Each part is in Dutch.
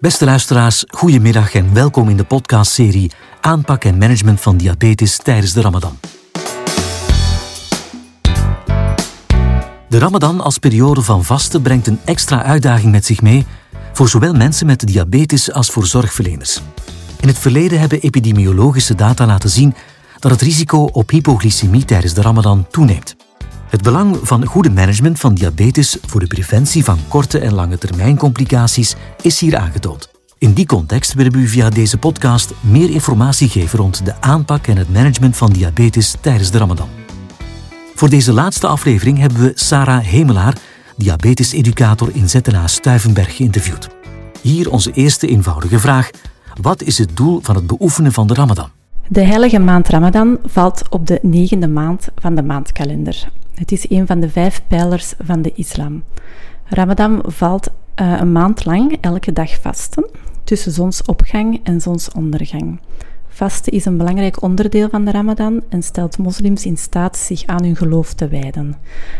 Beste luisteraars, goedemiddag en welkom in de podcastserie Aanpak en Management van Diabetes tijdens de Ramadan. De Ramadan als periode van vasten brengt een extra uitdaging met zich mee voor zowel mensen met diabetes als voor zorgverleners. In het verleden hebben epidemiologische data laten zien dat het risico op hypoglycemie tijdens de Ramadan toeneemt. Het belang van goede management van diabetes voor de preventie van korte en lange termijn complicaties is hier aangetoond. In die context willen we u via deze podcast meer informatie geven rond de aanpak en het management van diabetes tijdens de Ramadan. Voor deze laatste aflevering hebben we Sarah Hemelaar, diabetes-educator in ZNA Stuivenberg, geïnterviewd. Hier onze eerste eenvoudige vraag. Wat is het doel van het beoefenen van de Ramadan? De heilige maand Ramadan valt op de negende maand van de maandkalender. Het is een van de vijf pijlers van de islam. Ramadan valt uh, een maand lang elke dag vasten tussen zonsopgang en zonsondergang. Vasten is een belangrijk onderdeel van de Ramadan en stelt moslims in staat zich aan hun geloof te wijden.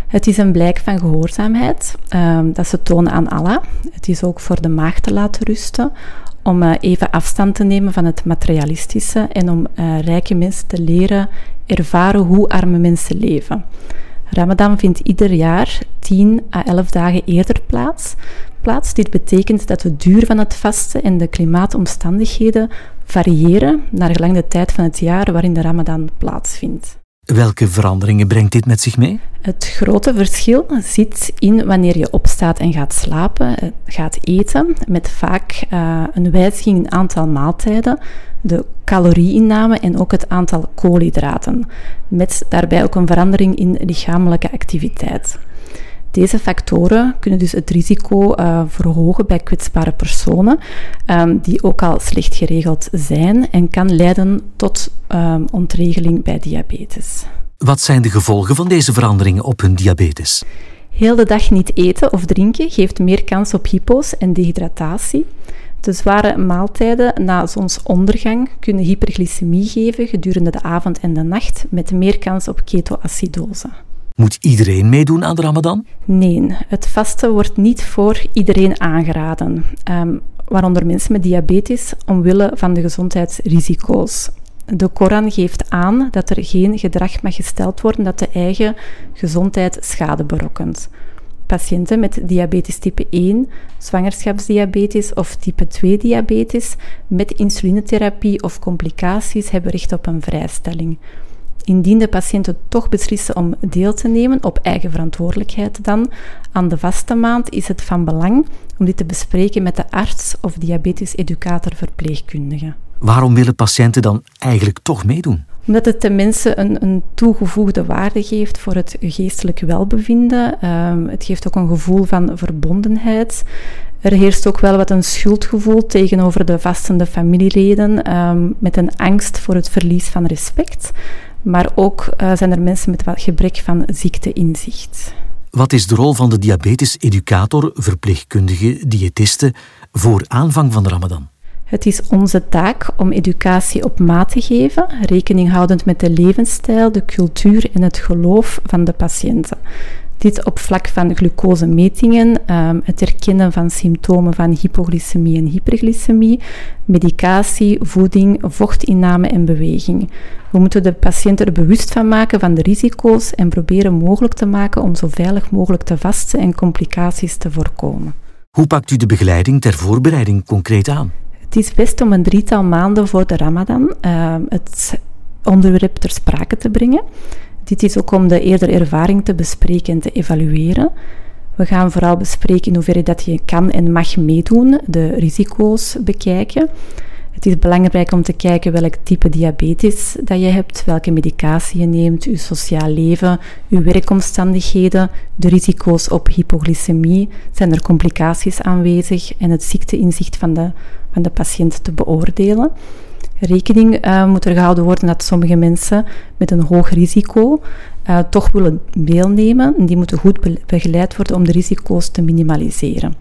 Het is een blijk van gehoorzaamheid uh, dat ze tonen aan Allah. Het is ook voor de maag te laten rusten, om uh, even afstand te nemen van het materialistische en om uh, rijke mensen te leren ervaren hoe arme mensen leven. Ramadan vindt ieder jaar 10 à 11 dagen eerder plaats. plaats. Dit betekent dat de duur van het vasten en de klimaatomstandigheden variëren naar gelang de tijd van het jaar waarin de Ramadan plaatsvindt. Welke veranderingen brengt dit met zich mee? Het grote verschil zit in wanneer je opstaat en gaat slapen, eh, gaat eten, met vaak uh, een wijziging in aantal maaltijden, de calorieinname en ook het aantal koolhydraten, met daarbij ook een verandering in lichamelijke activiteit. Deze factoren kunnen dus het risico uh, verhogen bij kwetsbare personen, um, die ook al slecht geregeld zijn en kan leiden tot um, ontregeling bij diabetes. Wat zijn de gevolgen van deze veranderingen op hun diabetes? Heel de dag niet eten of drinken geeft meer kans op hypo's en dehydratatie. De zware maaltijden na zonsondergang kunnen hyperglycemie geven gedurende de avond en de nacht, met meer kans op ketoacidose. Moet iedereen meedoen aan de Ramadan? Nee, het vasten wordt niet voor iedereen aangeraden, um, waaronder mensen met diabetes, omwille van de gezondheidsrisico's. De Koran geeft aan dat er geen gedrag mag gesteld worden dat de eigen gezondheid schade berokkent. Patiënten met diabetes type 1, zwangerschapsdiabetes of type 2 diabetes met insulinetherapie of complicaties hebben recht op een vrijstelling. Indien de patiënten toch beslissen om deel te nemen, op eigen verantwoordelijkheid dan, aan de vaste maand, is het van belang om dit te bespreken met de arts of diabetes-educator verpleegkundige. Waarom willen patiënten dan eigenlijk toch meedoen? Omdat het de mensen een, een toegevoegde waarde geeft voor het geestelijk welbevinden. Uh, het geeft ook een gevoel van verbondenheid. Er heerst ook wel wat een schuldgevoel tegenover de vastende familieleden, um, met een angst voor het verlies van respect. Maar ook uh, zijn er mensen met wat gebrek van ziekteinzicht. Wat is de rol van de diabetes-educator, verpleegkundige, diëtiste voor aanvang van de Ramadan? Het is onze taak om educatie op maat te geven, rekening houdend met de levensstijl, de cultuur en het geloof van de patiënten. Dit op vlak van glucosemetingen, um, het herkennen van symptomen van hypoglycemie en hyperglycemie, medicatie, voeding, vochtinname en beweging. We moeten de patiënten er bewust van maken van de risico's en proberen mogelijk te maken om zo veilig mogelijk te vasten en complicaties te voorkomen. Hoe pakt u de begeleiding ter voorbereiding concreet aan? Het is best om een drietal maanden voor de Ramadan uh, het onderwerp ter sprake te brengen. Dit is ook om de eerder ervaring te bespreken en te evalueren. We gaan vooral bespreken in hoeverre dat je kan en mag meedoen, de risico's bekijken. Het is belangrijk om te kijken welk type diabetes dat je hebt, welke medicatie je neemt, je sociaal leven, je werkomstandigheden, de risico's op hypoglycemie, zijn er complicaties aanwezig en het ziekteinzicht van de, van de patiënt te beoordelen. Rekening uh, moet er gehouden worden dat sommige mensen met een hoog risico uh, toch willen deelnemen. En die moeten goed begeleid worden om de risico's te minimaliseren.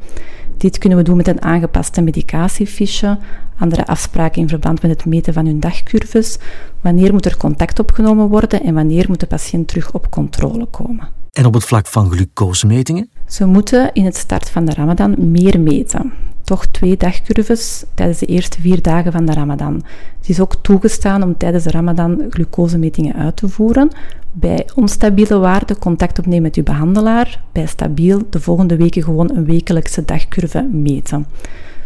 Dit kunnen we doen met een aangepaste medicatiefiche, andere afspraken in verband met het meten van hun dagcurves, wanneer moet er contact opgenomen worden en wanneer moet de patiënt terug op controle komen. En op het vlak van glucosemetingen? Ze moeten in het start van de Ramadan meer meten. Toch twee dagcurves tijdens de eerste vier dagen van de Ramadan. Het is ook toegestaan om tijdens de Ramadan glucosemetingen uit te voeren. Bij onstabiele waarden contact opnemen met uw behandelaar. Bij stabiel de volgende weken gewoon een wekelijkse dagcurve meten.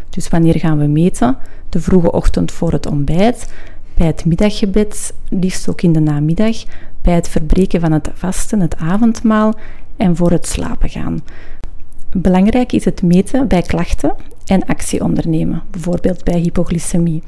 Dus wanneer gaan we meten? De vroege ochtend voor het ontbijt, bij het middaggebed, liefst ook in de namiddag, bij het verbreken van het vasten, het avondmaal en voor het slapen gaan. Belangrijk is het meten bij klachten en actie ondernemen, bijvoorbeeld bij hypoglycemie.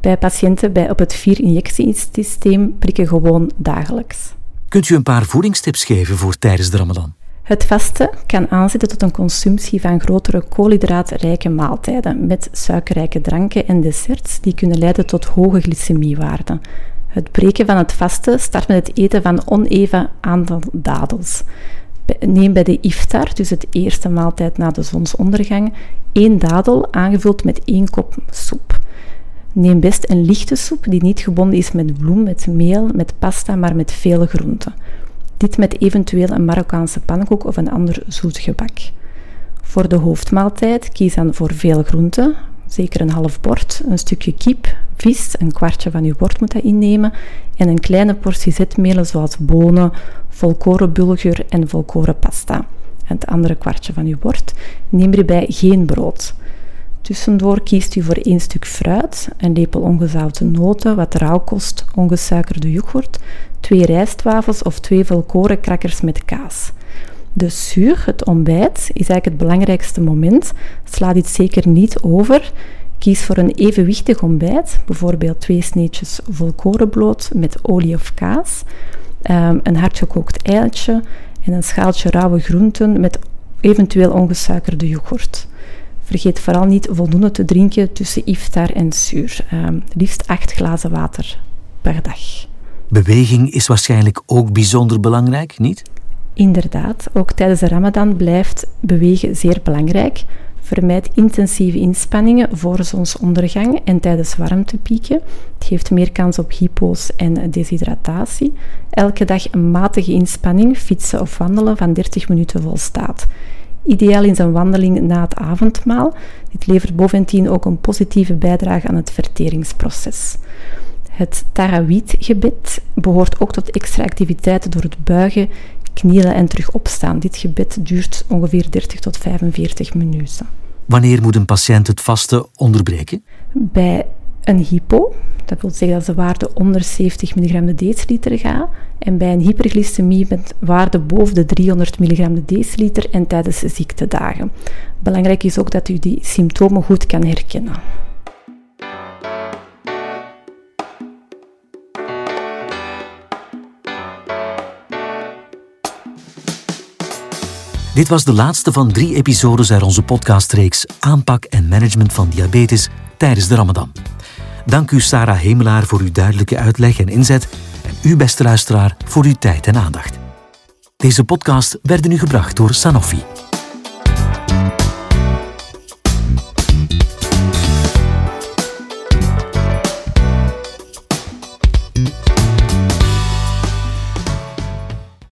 Bij patiënten bij op het 4-injectiesysteem prikken gewoon dagelijks. Kunt u een paar voedingstips geven voor tijdens de Ramadan? Het vasten kan aanzetten tot een consumptie van grotere koolhydraatrijke maaltijden met suikerrijke dranken en desserts die kunnen leiden tot hoge glycemiewaarden. Het breken van het vasten start met het eten van oneven aantal dadels. Neem bij de iftar, dus het eerste maaltijd na de zonsondergang, één dadel aangevuld met één kop soep. Neem best een lichte soep die niet gebonden is met bloem, met meel, met pasta, maar met vele groenten. Dit met eventueel een Marokkaanse pannenkoek of een ander zoet gebak. Voor de hoofdmaaltijd kies dan voor veel groenten, zeker een half bord, een stukje kip, een kwartje van uw bord moet dat innemen, en een kleine portie zetmelen zoals bonen, volkorenbulgur en volkorenpasta. En het andere kwartje van uw bord. Neem erbij geen brood. Tussendoor kiest u voor één stuk fruit, een lepel ongezouten noten, wat rauwkost, ongesuikerde yoghurt, twee rijstwafels of twee volkoren crackers met kaas. De zuur, het ontbijt, is eigenlijk het belangrijkste moment. Sla dit zeker niet over. Kies voor een evenwichtig ontbijt, bijvoorbeeld twee sneetjes volkorenbloot met olie of kaas, um, een hardgekookt eitje en een schaaltje rauwe groenten met eventueel ongesuikerde yoghurt. Vergeet vooral niet voldoende te drinken tussen iftar en zuur. Um, liefst 8 glazen water per dag. Beweging is waarschijnlijk ook bijzonder belangrijk, niet? Inderdaad, ook tijdens de Ramadan blijft bewegen zeer belangrijk. Vermijd intensieve inspanningen voor zonsondergang en tijdens warmtepieken. Het geeft meer kans op hypo's en deshydratatie. Elke dag een matige inspanning, fietsen of wandelen van 30 minuten volstaat. Ideaal is een wandeling na het avondmaal. Dit levert bovendien ook een positieve bijdrage aan het verteringsproces. Het Tarawih-gebed behoort ook tot extra activiteiten door het buigen, knielen en terug opstaan. Dit gebed duurt ongeveer 30 tot 45 minuten. Wanneer moet een patiënt het vasten onderbreken? Bij een hypo, dat wil zeggen dat de waarde onder 70 mg de deciliter gaat, en bij een hyperglycemie met waarde boven de 300 mg de deciliter en tijdens ziektedagen. Belangrijk is ook dat u die symptomen goed kan herkennen. Dit was de laatste van drie episodes uit onze podcastreeks Aanpak en Management van Diabetes tijdens de Ramadan. Dank u Sarah Hemelaar voor uw duidelijke uitleg en inzet en u beste luisteraar voor uw tijd en aandacht. Deze podcast werd u gebracht door Sanofi.